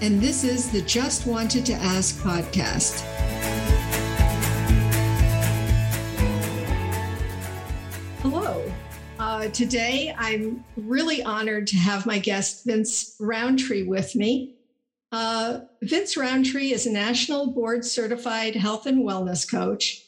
and this is the Just Wanted to Ask podcast. Hello. Uh, today, I'm really honored to have my guest, Vince Rountree, with me. Uh, Vince Rountree is a national board certified health and wellness coach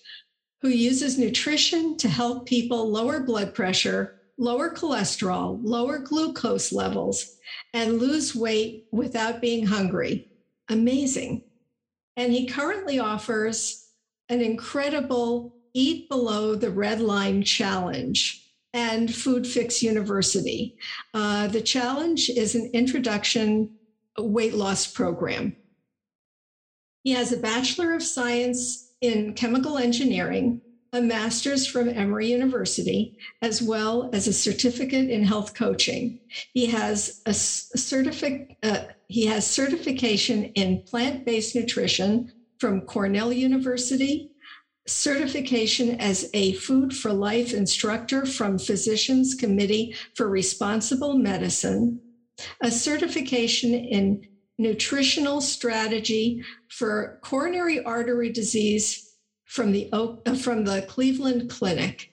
who uses nutrition to help people lower blood pressure, lower cholesterol, lower glucose levels, and lose weight without being hungry. Amazing. And he currently offers an incredible Eat Below the Red Line challenge and Food Fix University. Uh, the challenge is an introduction weight loss program. He has a Bachelor of Science in Chemical Engineering a master's from Emory University, as well as a certificate in health coaching. He has a certific, uh, he has certification in plant-based nutrition from Cornell University, certification as a food for life instructor from Physicians Committee for Responsible Medicine, a certification in nutritional strategy for coronary artery disease from the uh, from the Cleveland Clinic.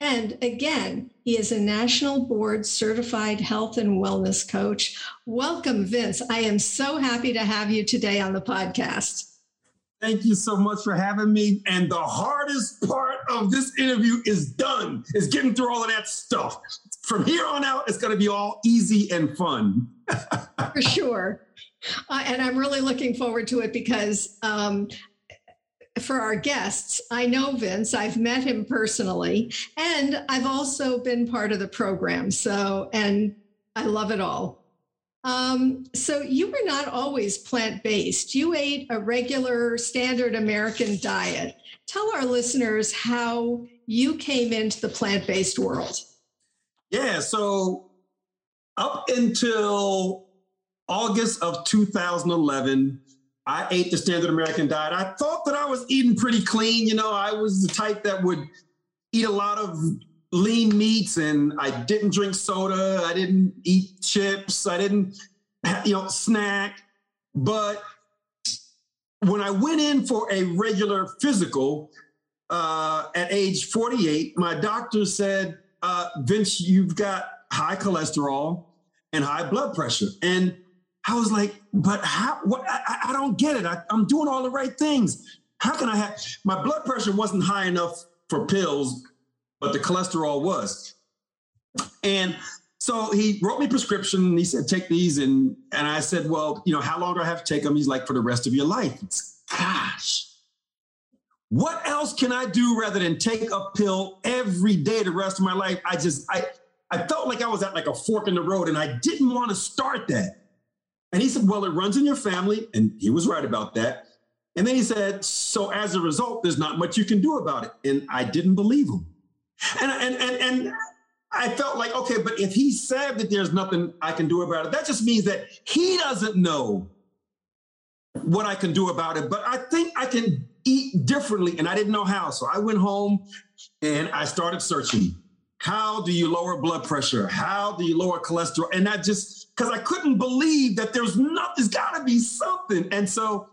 And again, he is a national board certified health and wellness coach. Welcome, Vince. I am so happy to have you today on the podcast. Thank you so much for having me. And the hardest part of this interview is done, is getting through all of that stuff. From here on out, it's going to be all easy and fun. for sure. Uh, and I'm really looking forward to it because um, for our guests, I know Vince, I've met him personally, and I've also been part of the program. So, and I love it all. Um, so, you were not always plant based, you ate a regular standard American diet. Tell our listeners how you came into the plant based world. Yeah, so up until August of 2011, I ate the standard American diet. I thought that I was eating pretty clean. You know, I was the type that would eat a lot of lean meats and I didn't drink soda. I didn't eat chips. I didn't, you know, snack. But when I went in for a regular physical uh, at age 48, my doctor said, uh, Vince, you've got high cholesterol and high blood pressure. And I was like, but how? What? I, I don't get it. I, I'm doing all the right things. How can I have my blood pressure wasn't high enough for pills, but the cholesterol was. And so he wrote me prescription he said, take these. And, and I said, well, you know, how long do I have to take them? He's like, for the rest of your life. It's, gosh, what else can I do rather than take a pill every day the rest of my life? I just, I, I felt like I was at like a fork in the road and I didn't want to start that. And he said, Well, it runs in your family. And he was right about that. And then he said, So as a result, there's not much you can do about it. And I didn't believe him. And, and, and, and I felt like, okay, but if he said that there's nothing I can do about it, that just means that he doesn't know what I can do about it. But I think I can eat differently. And I didn't know how. So I went home and I started searching. How do you lower blood pressure? How do you lower cholesterol? And I just, because I couldn't believe that there's not, there's got to be something. And so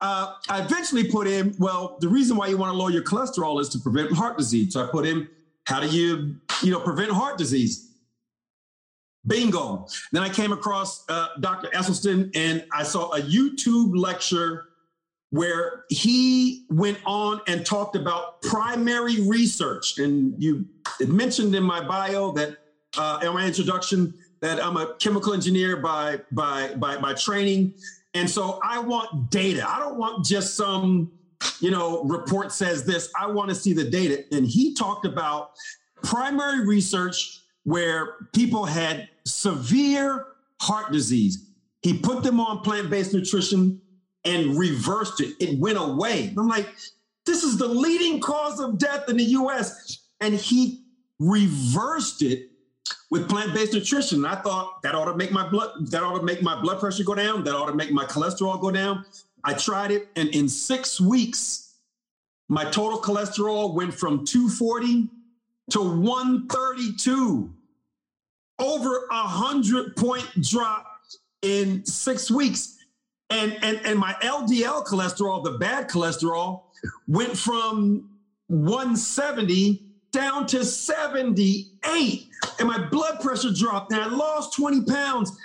uh, I eventually put in, well, the reason why you want to lower your cholesterol is to prevent heart disease. So I put in, how do you, you know, prevent heart disease? Bingo. Then I came across uh, Dr. Esselstyn and I saw a YouTube lecture where he went on and talked about primary research. And you mentioned in my bio that, uh, in my introduction, that I'm a chemical engineer by, by, by, by training. And so I want data. I don't want just some, you know, report says this. I want to see the data. And he talked about primary research where people had severe heart disease, He put them on plant based nutrition and reversed it. It went away. I'm like, this is the leading cause of death in the US. And he reversed it with plant-based nutrition. I thought that ought to make my blood that ought to make my blood pressure go down, that ought to make my cholesterol go down. I tried it and in 6 weeks my total cholesterol went from 240 to 132. Over a 100 point drop in 6 weeks. And and and my LDL cholesterol, the bad cholesterol, went from 170 down to 78. And my blood pressure dropped and I lost 20 pounds.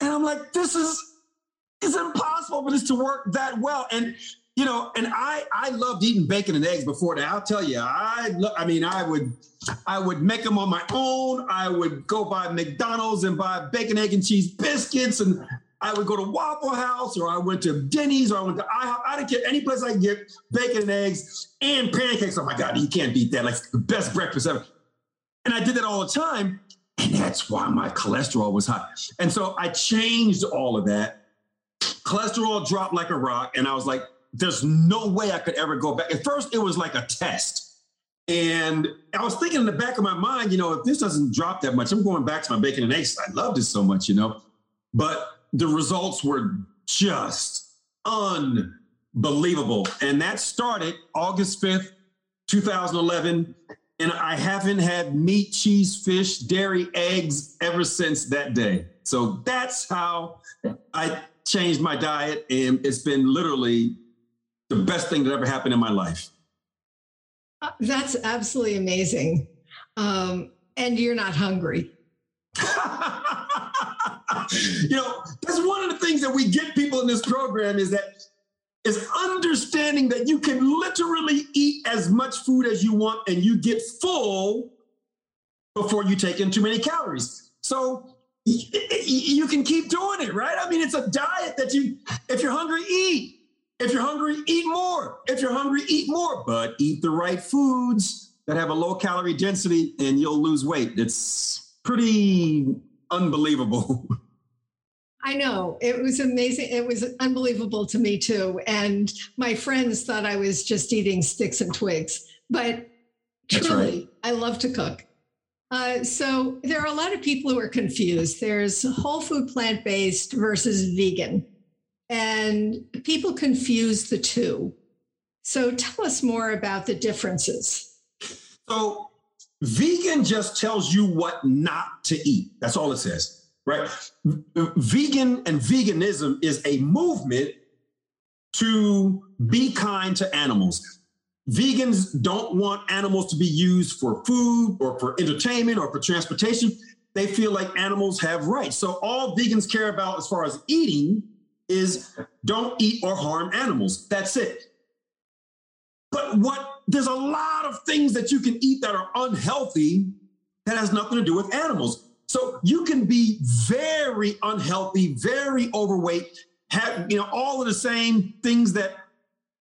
And I'm like, this is it's impossible for this to work that well. And you know, and I I loved eating bacon and eggs before that. I'll tell you, I I mean, I would I would make them on my own. I would go buy McDonald's and buy bacon, egg, and cheese biscuits, and I would go to Waffle House or I went to Denny's or I went to IHOP. I didn't care any place I could get bacon and eggs and pancakes. Oh my God, you can't beat that. Like the best breakfast ever. And I did that all the time. And that's why my cholesterol was high. And so I changed all of that. Cholesterol dropped like a rock. And I was like, there's no way I could ever go back. At first, it was like a test. And I was thinking in the back of my mind, you know, if this doesn't drop that much, I'm going back to my bacon and eggs. I loved it so much, you know. But the results were just unbelievable. And that started August 5th, 2011. And I haven't had meat, cheese, fish, dairy, eggs ever since that day. So that's how I changed my diet. And it's been literally the best thing that ever happened in my life. Uh, that's absolutely amazing. Um, and you're not hungry. you know, that's one of the things that we get people in this program is that is understanding that you can literally eat as much food as you want and you get full before you take in too many calories. So you can keep doing it, right? I mean, it's a diet that you, if you're hungry, eat. If you're hungry, eat more. If you're hungry, eat more, but eat the right foods that have a low calorie density and you'll lose weight. It's pretty unbelievable. I know. It was amazing. It was unbelievable to me too. And my friends thought I was just eating sticks and twigs. But truly, right. I love to cook. Uh, so there are a lot of people who are confused. There's whole food plant based versus vegan, and people confuse the two. So tell us more about the differences. So, vegan just tells you what not to eat. That's all it says right? Vegan and veganism is a movement to be kind to animals. Vegans don't want animals to be used for food or for entertainment or for transportation. They feel like animals have rights. So all vegans care about as far as eating is don't eat or harm animals. That's it. But what there's a lot of things that you can eat that are unhealthy that has nothing to do with animals. So you can be very unhealthy, very overweight, have you know all of the same things that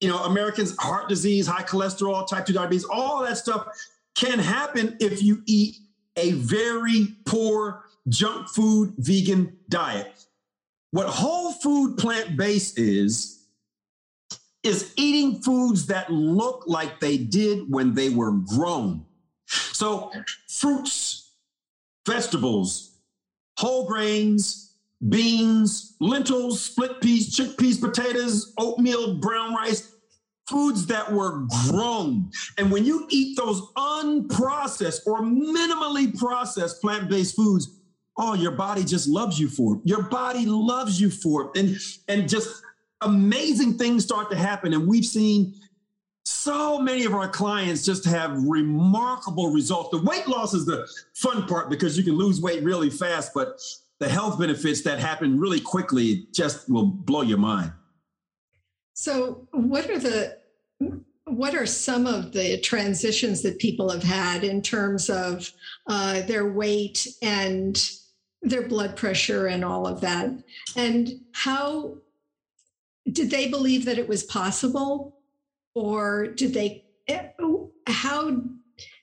you know Americans heart disease, high cholesterol, type 2 diabetes, all that stuff can happen if you eat a very poor junk food vegan diet. What whole food plant based is is eating foods that look like they did when they were grown. So fruits, vegetables, whole grains, beans, lentils, split peas, chickpeas, potatoes, oatmeal, brown rice, foods that were grown. And when you eat those unprocessed or minimally processed plant based foods, oh, your body just loves you for it. Your body loves you for it. And, and just amazing things start to happen. And we've seen so many of our clients just have remarkable results. The weight loss is the fun part because you can lose weight really fast, but the health benefits that happen really quickly just will blow your mind. So, what are the what are some of the transitions that people have had in terms of uh, their weight and their blood pressure and all of that? And how did they believe that it was possible or did they eh, how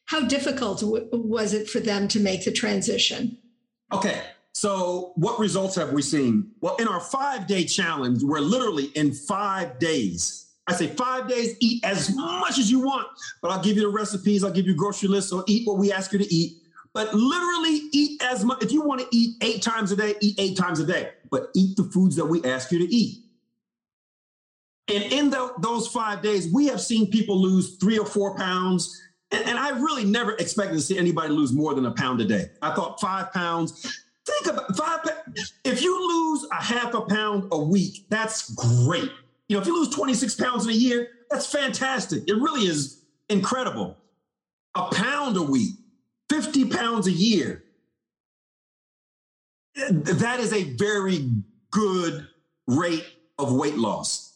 how difficult was it for them to make the transition okay So, what results have we seen? Well, in our five day challenge, we're literally in five days. I say five days, eat as much as you want, but I'll give you the recipes, I'll give you grocery lists, so eat what we ask you to eat. But literally eat as much. If you want to eat eight times a day, eat eight times a day, but eat the foods that we ask you to eat. And in the, those five days, we have seen people lose three or four pounds. And, and I really never expected to see anybody lose more than a pound a day. I thought five pounds Think about five. If you lose a half a pound a week, that's great. You know, if you lose 26 pounds in a year, that's fantastic. It really is incredible. A pound a week, 50 pounds a year. Eh, that is a very good rate of weight loss.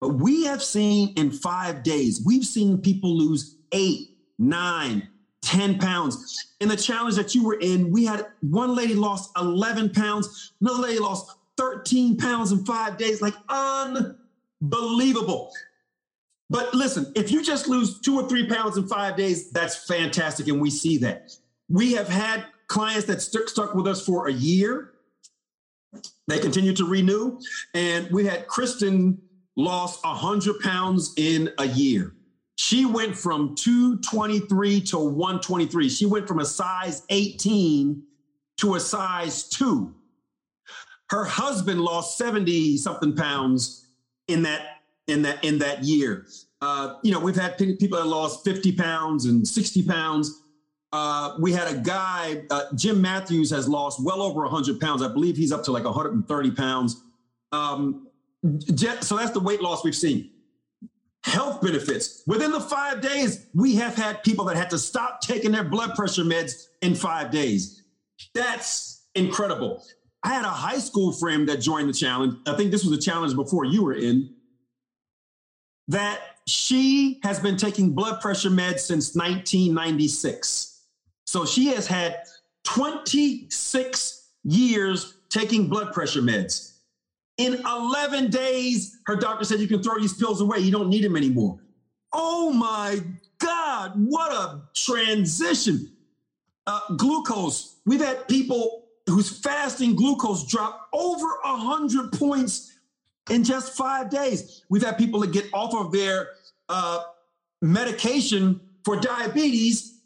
But we have seen in five days, we've seen people lose eight, nine, 10 pounds. In the challenge that you were in, we had one lady lost 11 pounds, another lady lost 13 pounds in five days. Like unbelievable. But listen, if you just lose two or three pounds in five days, that's fantastic. And we see that. We have had clients that st- stuck with us for a year. They continue to renew. And we had Kristen lost 100 pounds in a year. She went from 223 to 123. She went from a size 18 to a size 2. Her husband lost 70 something pounds in that in that in that year. Uh, you know, we've had people that lost 50 pounds and 60 pounds. Uh, we had a guy, uh, Jim Matthews, has lost well over 100 pounds. I believe he's up to like 130 pounds. Um, so that's the weight loss we've seen health benefits. Within the five days, we have had people that had to stop taking their blood pressure meds in five days. That's incredible. I had a high school friend that joined the challenge. I think this was a challenge before you were in. That she has been taking blood pressure meds since 1996. So she has had 26 years taking blood pressure meds. In 11 days, her doctor said, You can throw these pills away. You don't need them anymore. Oh my God, what a transition. Uh, glucose. We've had people whose fasting glucose drop over 100 points in just five days. We've had people that get off of their uh, medication for diabetes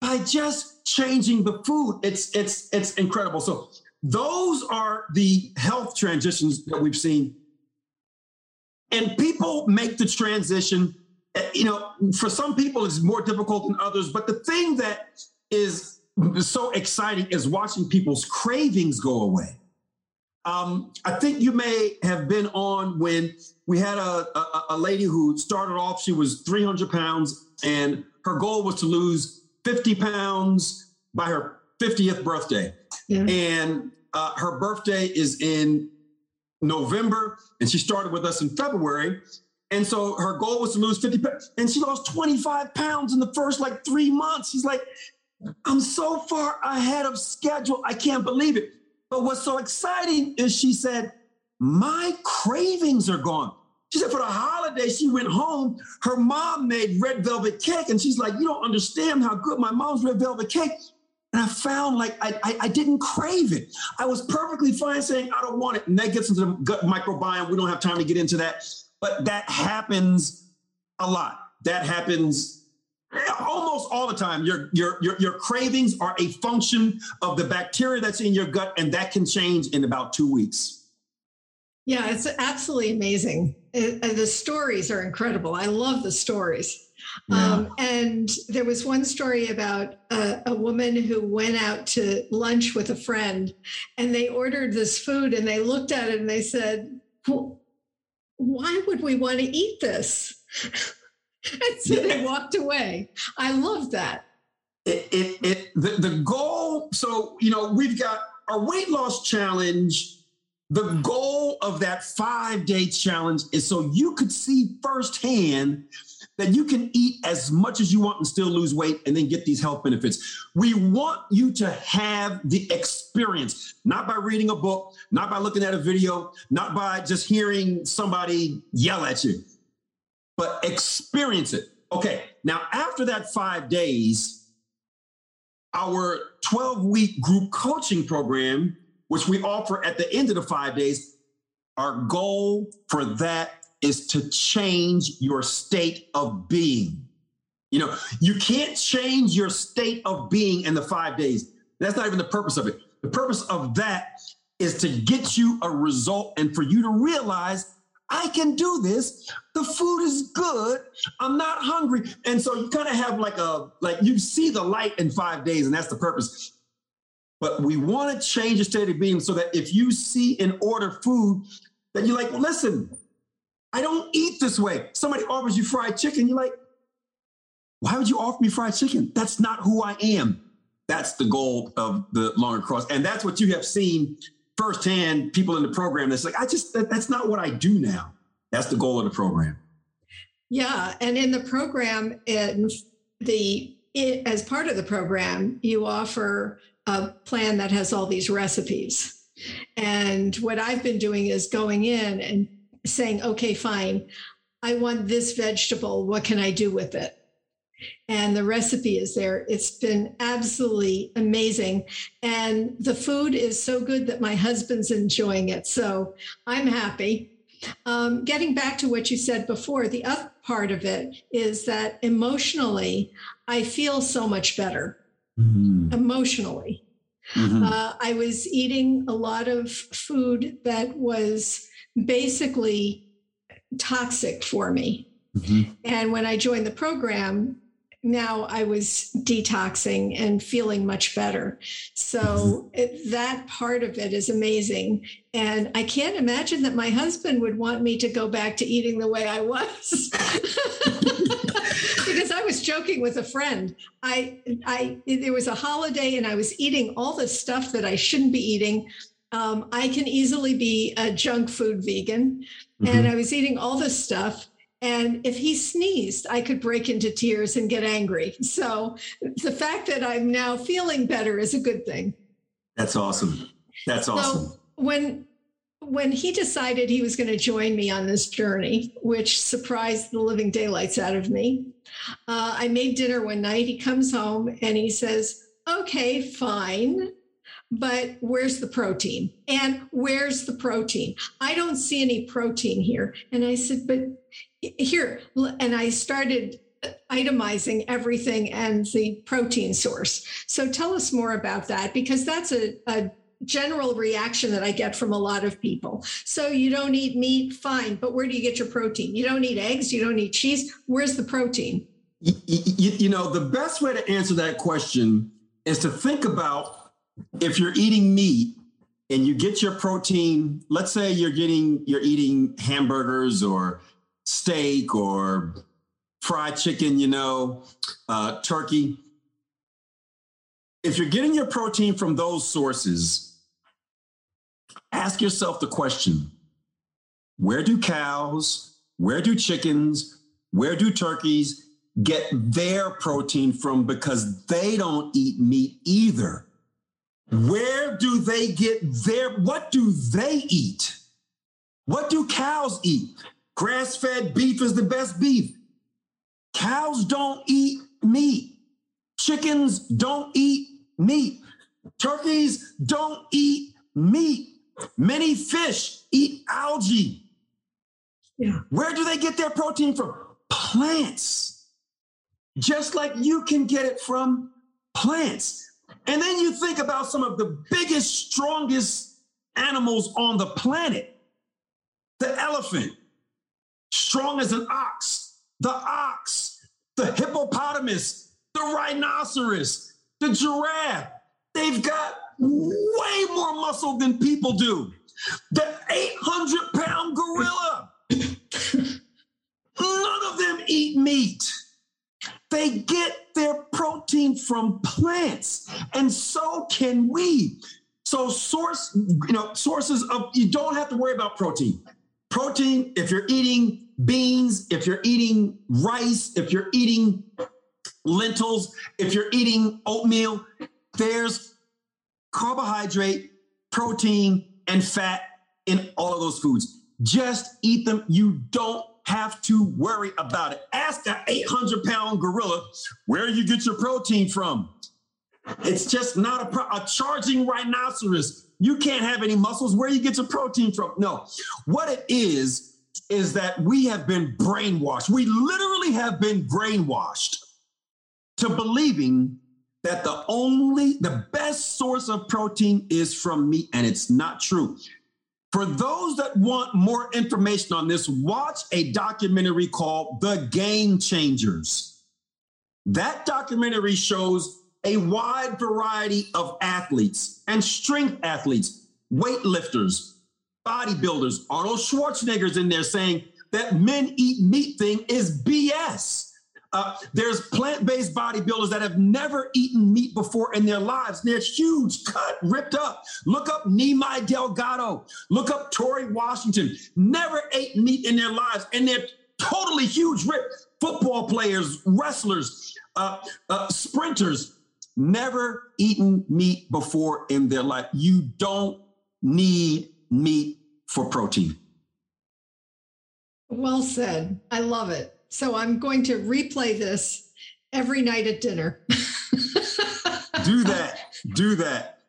by just changing the food. It's it's it's incredible. So those are the health transitions that we've seen. And people make the transition. Eh, you know, for some people, it's more difficult than others. But the thing that is so exciting is watching people's cravings go away. Um, I think you may have been on when we had a, a, a lady who started off, she was 300 pounds, and her goal was to lose 50 pounds by her 50th birthday. Yeah. And uh, her birthday is in November, and she started with us in February. And so her goal was to lose 50 pounds, and she lost 25 pounds in the first like three months. She's like, I'm so far ahead of schedule. I can't believe it. But what's so exciting is she said, My cravings are gone. She said, for the holiday, she went home. Her mom made red velvet cake. And she's like, You don't understand how good my mom's red velvet cake. And I found like I, I, I, didn't crave it. I was perfectly fine saying I don't want it. And that gets into the gut microbiome. We don't have time to get into that. But that happens a lot. That happens almost all the time. Your, your, your, your cravings are a function of the bacteria that's in your gut, and that can change in about two weeks. Yeah, it's absolutely amazing. It, the stories are incredible. I love the stories. Yeah. Um, and there was one story about a, a, woman who went out to lunch with a friend and they ordered this food and they looked at it and they said, well, Why would we want to eat this? and so yeah. they walked away. I love that. It, it, it the, the goal, so, you know, we've got our weight loss challenge the goal of that five day challenge is so you could see firsthand that you can eat as much as you want and still lose weight and then get these health benefits. We want you to have the experience, not by reading a book, not by looking at a video, not by just hearing somebody yell at you, but experience it. Okay, now after that five days, our 12 week group coaching program, which we offer at the end of the five days, our goal for that is to change your state of being. You know, you can't change your state of being in the five days. That's not even the purpose of it. The purpose of that is to get you a result and for you to realize I can do this. The food is good. I'm not hungry. And so you kind of have like a, like you see the light in five days, and that's the purpose. But we want to change your state of being so that if you see and order food, that you're like, well, listen, I don't eat this way. Somebody offers you fried chicken, you're like, why would you offer me fried chicken? That's not who I am. That's the goal of the Longer Cross. And that's what you have seen firsthand people in the program that's like, I just, that, that's not what I do now. That's the goal of the program. Yeah. And in the program, in the, it, as part of the program, you offer a plan that has all these recipes. And what I've been doing is going in and saying, okay, fine, I want this vegetable. What can I do with it? and the recipe is there. It's been absolutely amazing. And the food is so good that my husband's enjoying it. So I'm happy. Um, getting back to what you said before, the other part of it is that emotionally, I feel so much better. Mm-hmm. Emotionally. Mm-hmm. Uh, I was eating a lot of food that was basically toxic for me. Mm-hmm. And when I joined the program, now I was detoxing and feeling much better. So mm-hmm. it, that part of it is amazing. And I can't imagine that my husband would want me to go back to eating the way I was. because I was joking with a friend. I, I, there was a holiday and I was eating all the stuff that I shouldn't be eating. Um, I can easily be a junk food vegan. Mm-hmm. And I was eating all this stuff and if he sneezed, I could break into tears and get angry. So the fact that I'm now feeling better is a good thing. That's awesome. That's awesome. So when when he decided he was going to join me on this journey, which surprised the living daylights out of me, uh, I made dinner one night. He comes home and he says, "Okay, fine." But where's the protein? And where's the protein? I don't see any protein here. And I said, but here, and I started uh, itemizing everything and the protein source. So tell us more about that because that's a, a general reaction that I get from a lot of people. So you don't eat meat, fine, but where do you get your protein? You don't eat eggs, you don't eat cheese. Where's the protein? You, you, you know, the best way to answer that question is to think about if you're eating meat and you get your protein, let's say you're getting you're eating hamburgers or steak or fried chicken, you know, uh, turkey. If you're getting your protein from those sources, ask yourself the question where do cows, where do chickens, where do turkeys get their protein from because they don't eat meat either? Where do they get their, what do they eat? What do cows eat? Grass fed beef is the best beef. Cows don't eat meat. Chickens don't eat meat. Turkeys don't eat meat. Many fish eat algae. Yeah. Where do they get their protein from? Plants. Just like you can get it from plants. And then you think about some of the biggest, strongest animals on the planet the elephant, strong as an ox, the ox, the hippopotamus, the rhinoceros, the giraffe. They've got way more muscle than people do. The 800 pound gorilla. None of them eat meat. They get their protein from plants, and so can we. So source, you know, sources of you don't have to worry about protein. Protein, if you're eating beans, if you're eating rice, if you're eating lentils, if you're eating oatmeal, there's carbohydrate, protein, and fat in all of those foods. Just eat them. You don't have to worry about it. Ask that 800 pound gorilla where you get your protein from. It's just not a, pro- a charging rhinoceros. You can't have any muscles. Where you get your protein from? No. What it is, is that we have been brainwashed. We literally have been brainwashed to believing that the only, the best source of protein is from meat, and it's not true. For those that want more information on this, watch a documentary called The Game Changers. That documentary shows a wide variety of athletes and strength athletes, weightlifters, bodybuilders. Arnold Schwarzenegger's in there saying that men eat meat thing is BS. Uh, there's plant-based bodybuilders that have never eaten meat before in their lives. And They're huge, cut, ripped up. Look up Nimai Delgado. Look up Torre Washington. Never ate meat in their lives, and they're totally huge, ripped. Football players, wrestlers, uh, uh, sprinters, never eaten meat before in their life. You don't need meat for protein. Well said. I love it. So I'm going to replay this every night at dinner. Do that. Do that.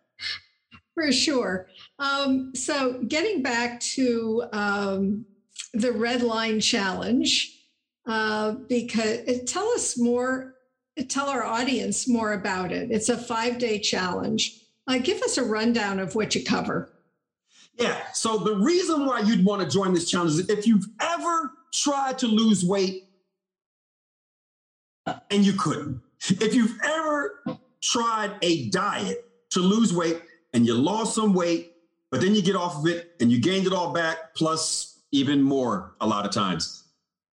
For sure. Um, so getting back to um, the red line challenge, uh, because tell us more tell our audience more about it. It's a five day challenge. Uh, give us a rundown of what you cover. Yeah. So the reason why you'd want to join this challenge is if you've ever tried to lose weight and you couldn't, if you've ever tried a diet to lose weight and you lost some weight, but then you get off of it and you gained it all back, plus even more a lot of times.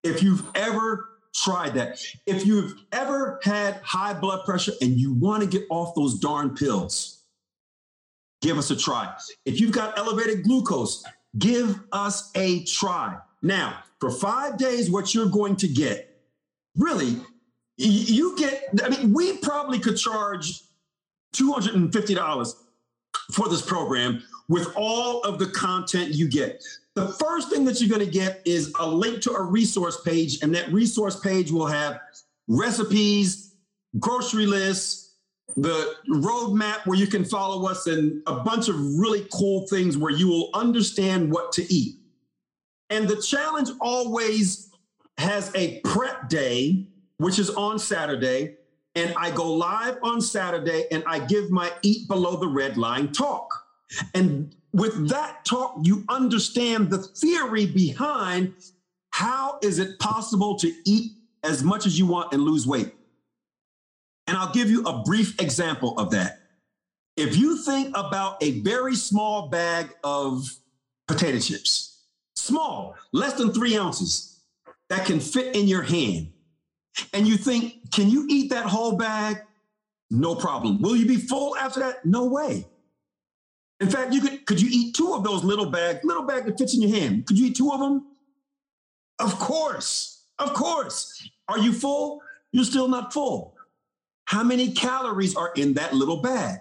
If you've ever tried that. If you've ever had high blood pressure and you want to get off those darn pills, give us a try. If you've got elevated glucose, give us a try. Now, for five days, what you're going to get, really, you get, I mean, we probably could charge $250 for this program with all of the content you get. The first thing that you're going to get is a link to a resource page, and that resource page will have recipes, grocery lists, the roadmap where you can follow us, and a bunch of really cool things where you will understand what to eat. And the challenge always has a prep day, which is on Saturday. And I go live on Saturday and I give my Eat Below the Red Line talk. And with that talk, you understand the theory behind how is it possible to eat as much as you want and lose weight. And I'll give you a brief example of that. If you think about a very small bag of potato chips, small, less than three ounces, that can fit in your hand, and you think, can you eat that whole bag? No problem. Will you be full after that? No way. In fact, you could could you eat two of those little bag, little bag that fits in your hand? Could you eat two of them? Of course. Of course. Are you full? You're still not full. How many calories are in that little bag?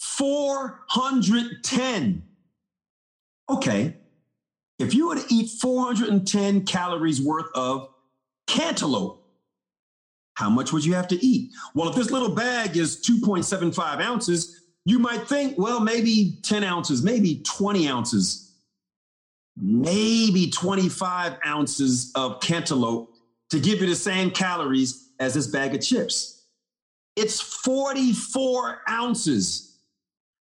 410. Okay. If you were to eat 410 calories worth of cantaloupe, how much would you have to eat? Well, if this little bag is 2.75 ounces, you might think, well, maybe 10 ounces, maybe 20 ounces, maybe 25 ounces of cantaloupe to give you the same calories as this bag of chips. It's 44 ounces.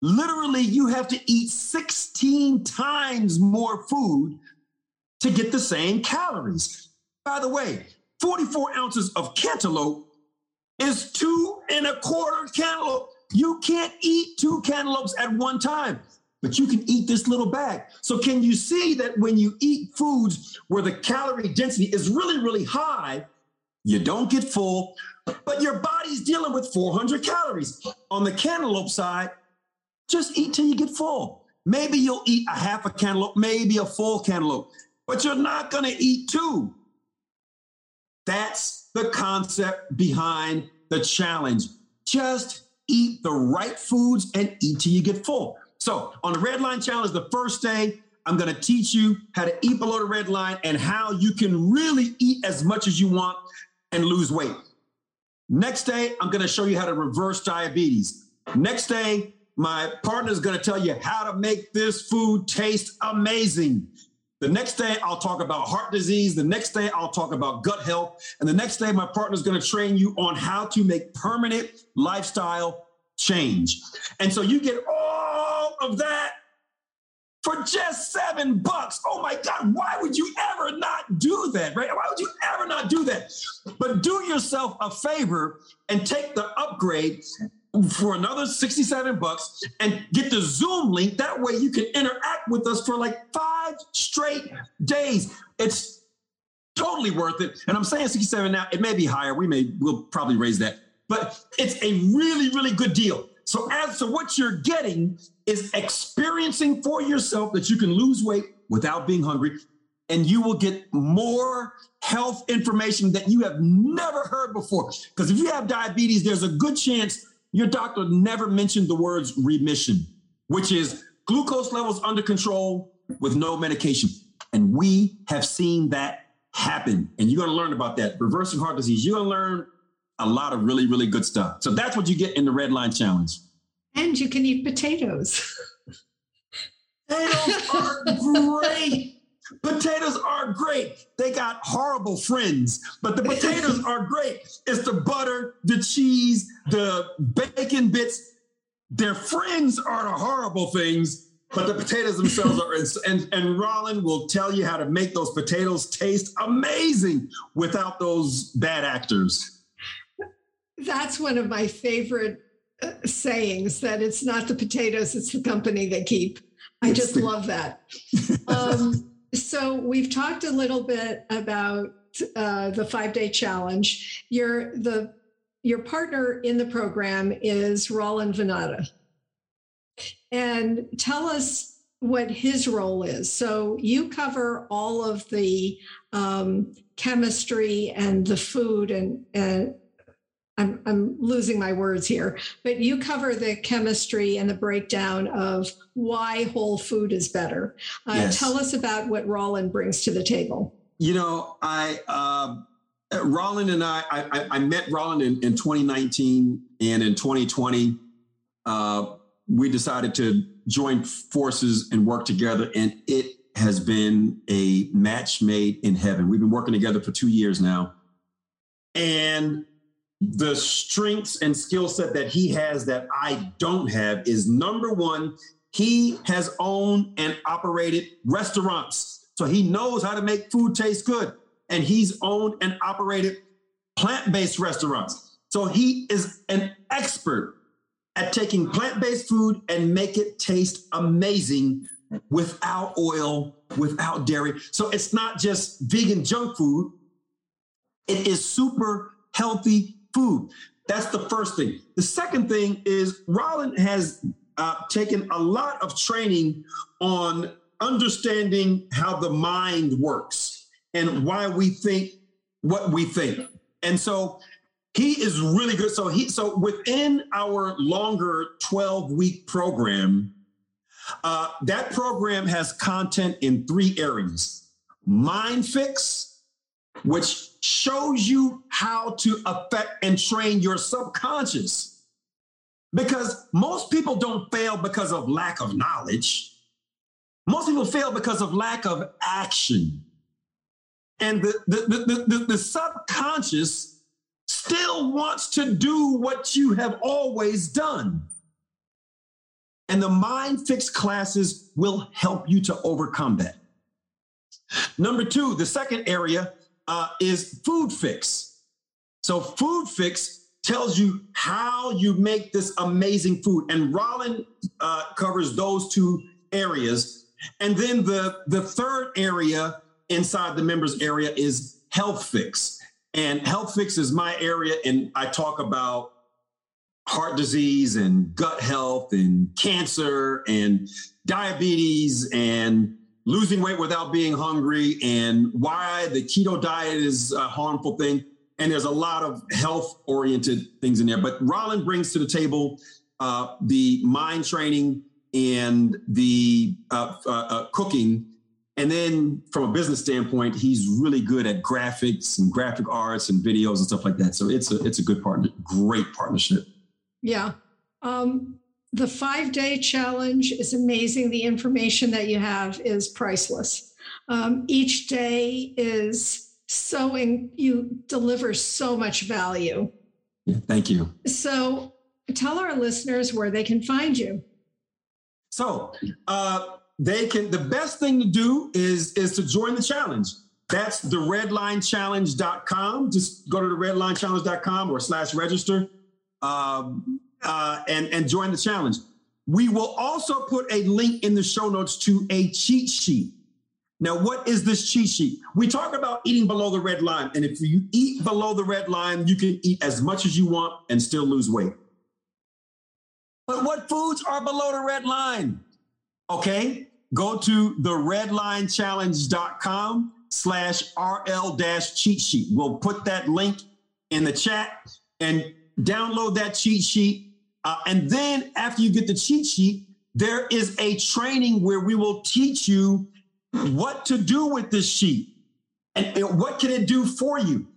Literally, you have to eat 16 times more food to get the same calories. By the way, 44 ounces of cantaloupe is two and a quarter cantaloupe. You can't eat two cantaloupes at one time, but you can eat this little bag. So, can you see that when you eat foods where the calorie density is really, really high, you don't get full, but your body's dealing with 400 calories. On the cantaloupe side, just eat till you get full. Maybe you'll eat a half a cantaloupe, maybe a full cantaloupe, but you're not going to eat two. That's the concept behind the challenge. Just eat the right foods and eat till you get full. So on the red line challenge, the first day, I'm going to teach you how to eat below the red line and how you can really eat as much as you want and lose weight. Next day, I'm going to show you how to reverse diabetes. Next day, my partner is going to tell you how to make this food taste amazing. The next day, I'll talk about heart disease. The next day, I'll talk about gut health. And the next day, my partner is going to train you on how to make permanent lifestyle change. And so you get all of that for just seven bucks. Oh my God, why would you ever not do that, right? Why would you ever not do that? But do yourself a favor and take the upgrade for another 67 bucks and get the Zoom link. That way you can interact with us for like five straight days. It's totally worth it. And I'm saying 67 now, it may be higher. We may, we'll probably raise that, but it's a really, really good deal. So as to what you're getting is experiencing for yourself that you can lose weight without being hungry and you will get more health information that you have never heard before. Because if you have diabetes, there's a good chance your doctor never mentioned the words remission, which is glucose levels under control with no medication. And we have seen that happen. And you're going to learn about that. Reversing heart disease, you're going to learn a lot of really, really good stuff. So that's what you get in the Red Line Challenge. And you can eat potatoes. potatoes are great. Potatoes are great. They got horrible friends, but the potatoes are great. It's the butter, the cheese, the bacon bits. Their friends are the horrible things, but the potatoes themselves are. And, and Rollin will tell you how to make those potatoes taste amazing without those bad actors. That's one of my favorite uh, sayings that it's not the potatoes, it's the company they keep. I just love that. Um, so we've talked a little bit about uh, the five day challenge. Your the your partner in the program is Roland Vanatta, and tell us what his role is. So you cover all of the um, chemistry and the food and, and I'm, I'm losing my words here, but you cover the chemistry and the breakdown of why whole food is better. Uh, yes. Tell us about what Roland brings to the table. You know, I uh, Roland and I, I, I met Roland in, in 2019 and in 2020, uh, we decided to join forces and work together, and it has been a match made in heaven. We've been working together for two years now, and the strengths and skill set that he has that I don't have is number one, he has owned and operated restaurants. So he knows how to make food taste good. And he's owned and operated plant based restaurants. So he is an expert at taking plant based food and make it taste amazing without oil, without dairy. So it's not just vegan junk food, it is super healthy food. That's the first thing. The second thing is Rollin has uh, taken a lot of training on understanding how the mind works and why we think what we think. And so he is really good. So he so within our longer 12 week program, uh, that program has content in three areas: mind fix, which shows you how to affect and train your subconscious. Because most people don't fail because of lack of knowledge. Most people fail because of lack of action. And the, the, the, the, the subconscious still wants to do what you have always done. And the Mind Fix classes will help you to overcome that. Number two, the second area uh, is Food Fix. So Food Fix tells you how you make this amazing food, and Rollin uh, covers those two areas. And then the the third area inside the members area is Health Fix, and Health Fix is my area, and I talk about heart disease and gut health and cancer and diabetes and losing weight without being hungry and why the keto diet is a harmful thing. And there's a lot of health oriented things in there. But Rollin brings to the table uh, the mind training and the uh, uh, uh cooking. And then from a business standpoint, he's really good at graphics and graphic arts and videos and stuff like that. So it's a it's a good partner, great partnership. Yeah. Um, the five day challenge is amazing. The information that you have is priceless. Um, each day is so in, you deliver so much value. Yeah, thank you. So tell our listeners where they can find you. So uh, they can. The best thing to do is is to join the challenge. That's the redlinechallenge.com. Just go to the redlinechallenge.com or slash register. Um, uh, and, and join the challenge. We will also put a link in the show notes to a cheat sheet. Now, what is this cheat sheet? We talk about eating below the red line. And if you eat below the red line, you can eat as much as you want and still lose weight. But what foods are below the red line? Okay, go to the redlinechallenge.com slash RL dash cheat sheet. We'll put that link in the chat and download that cheat sheet uh, and then after you get the cheat sheet, there is a training where we will teach you what to do with this sheet and, and what can it do for you.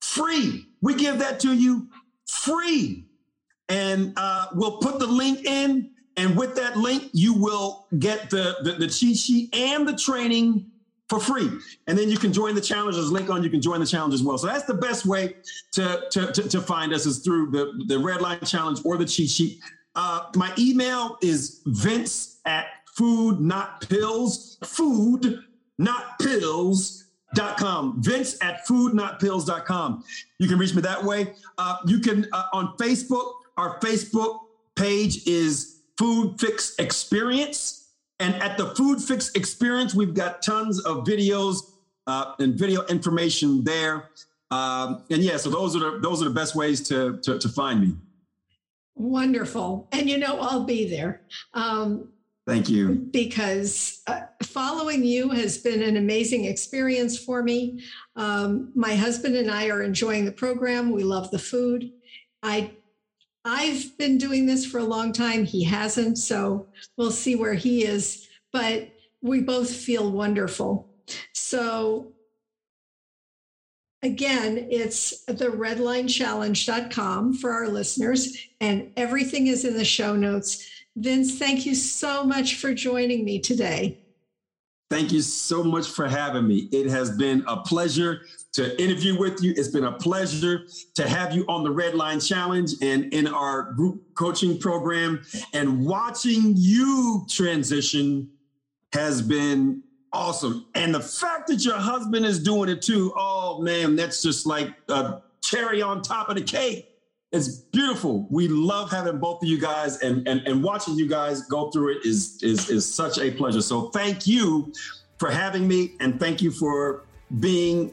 Free. We give that to you free. And uh, we'll put the link in. And with that link, you will get the, the, the cheat sheet and the training for free. And then you can join the challenge. There's a link on you can join the challenge as well. So that's the best way to, to, to, to find us is through the, the red line challenge or the cheat sheet. Uh, my email is vince at food not pills, food not pills.com. Vince at foodnotpills.com. You can reach me that way. Uh, you can uh, on Facebook, our Facebook page is Food Fix Experience. And at the Food Fix Experience, we've got tons of videos uh, and video information there. Um, and yeah, so those are the those are the best ways to to, to find me. Wonderful, and you know I'll be there. Um, Thank you. Because uh, following you has been an amazing experience for me. Um, my husband and I are enjoying the program. We love the food. I I've been doing this for a long time. He hasn't. So we'll see where he is. But we both feel wonderful. So again, it's the redlinechallenge.com for our listeners, and everything is in the show notes. Vince, thank you so much for joining me today. Thank you so much for having me. It has been a pleasure to interview with you. It's been a pleasure to have you on the Red Line Challenge and in our group coaching program. And watching you transition has been awesome. And the fact that your husband is doing it too, oh man, that's just like a cherry on top of the cake. It's beautiful. We love having both of you guys and, and, and watching you guys go through it is, is, is such a pleasure. So thank you for having me and thank you for being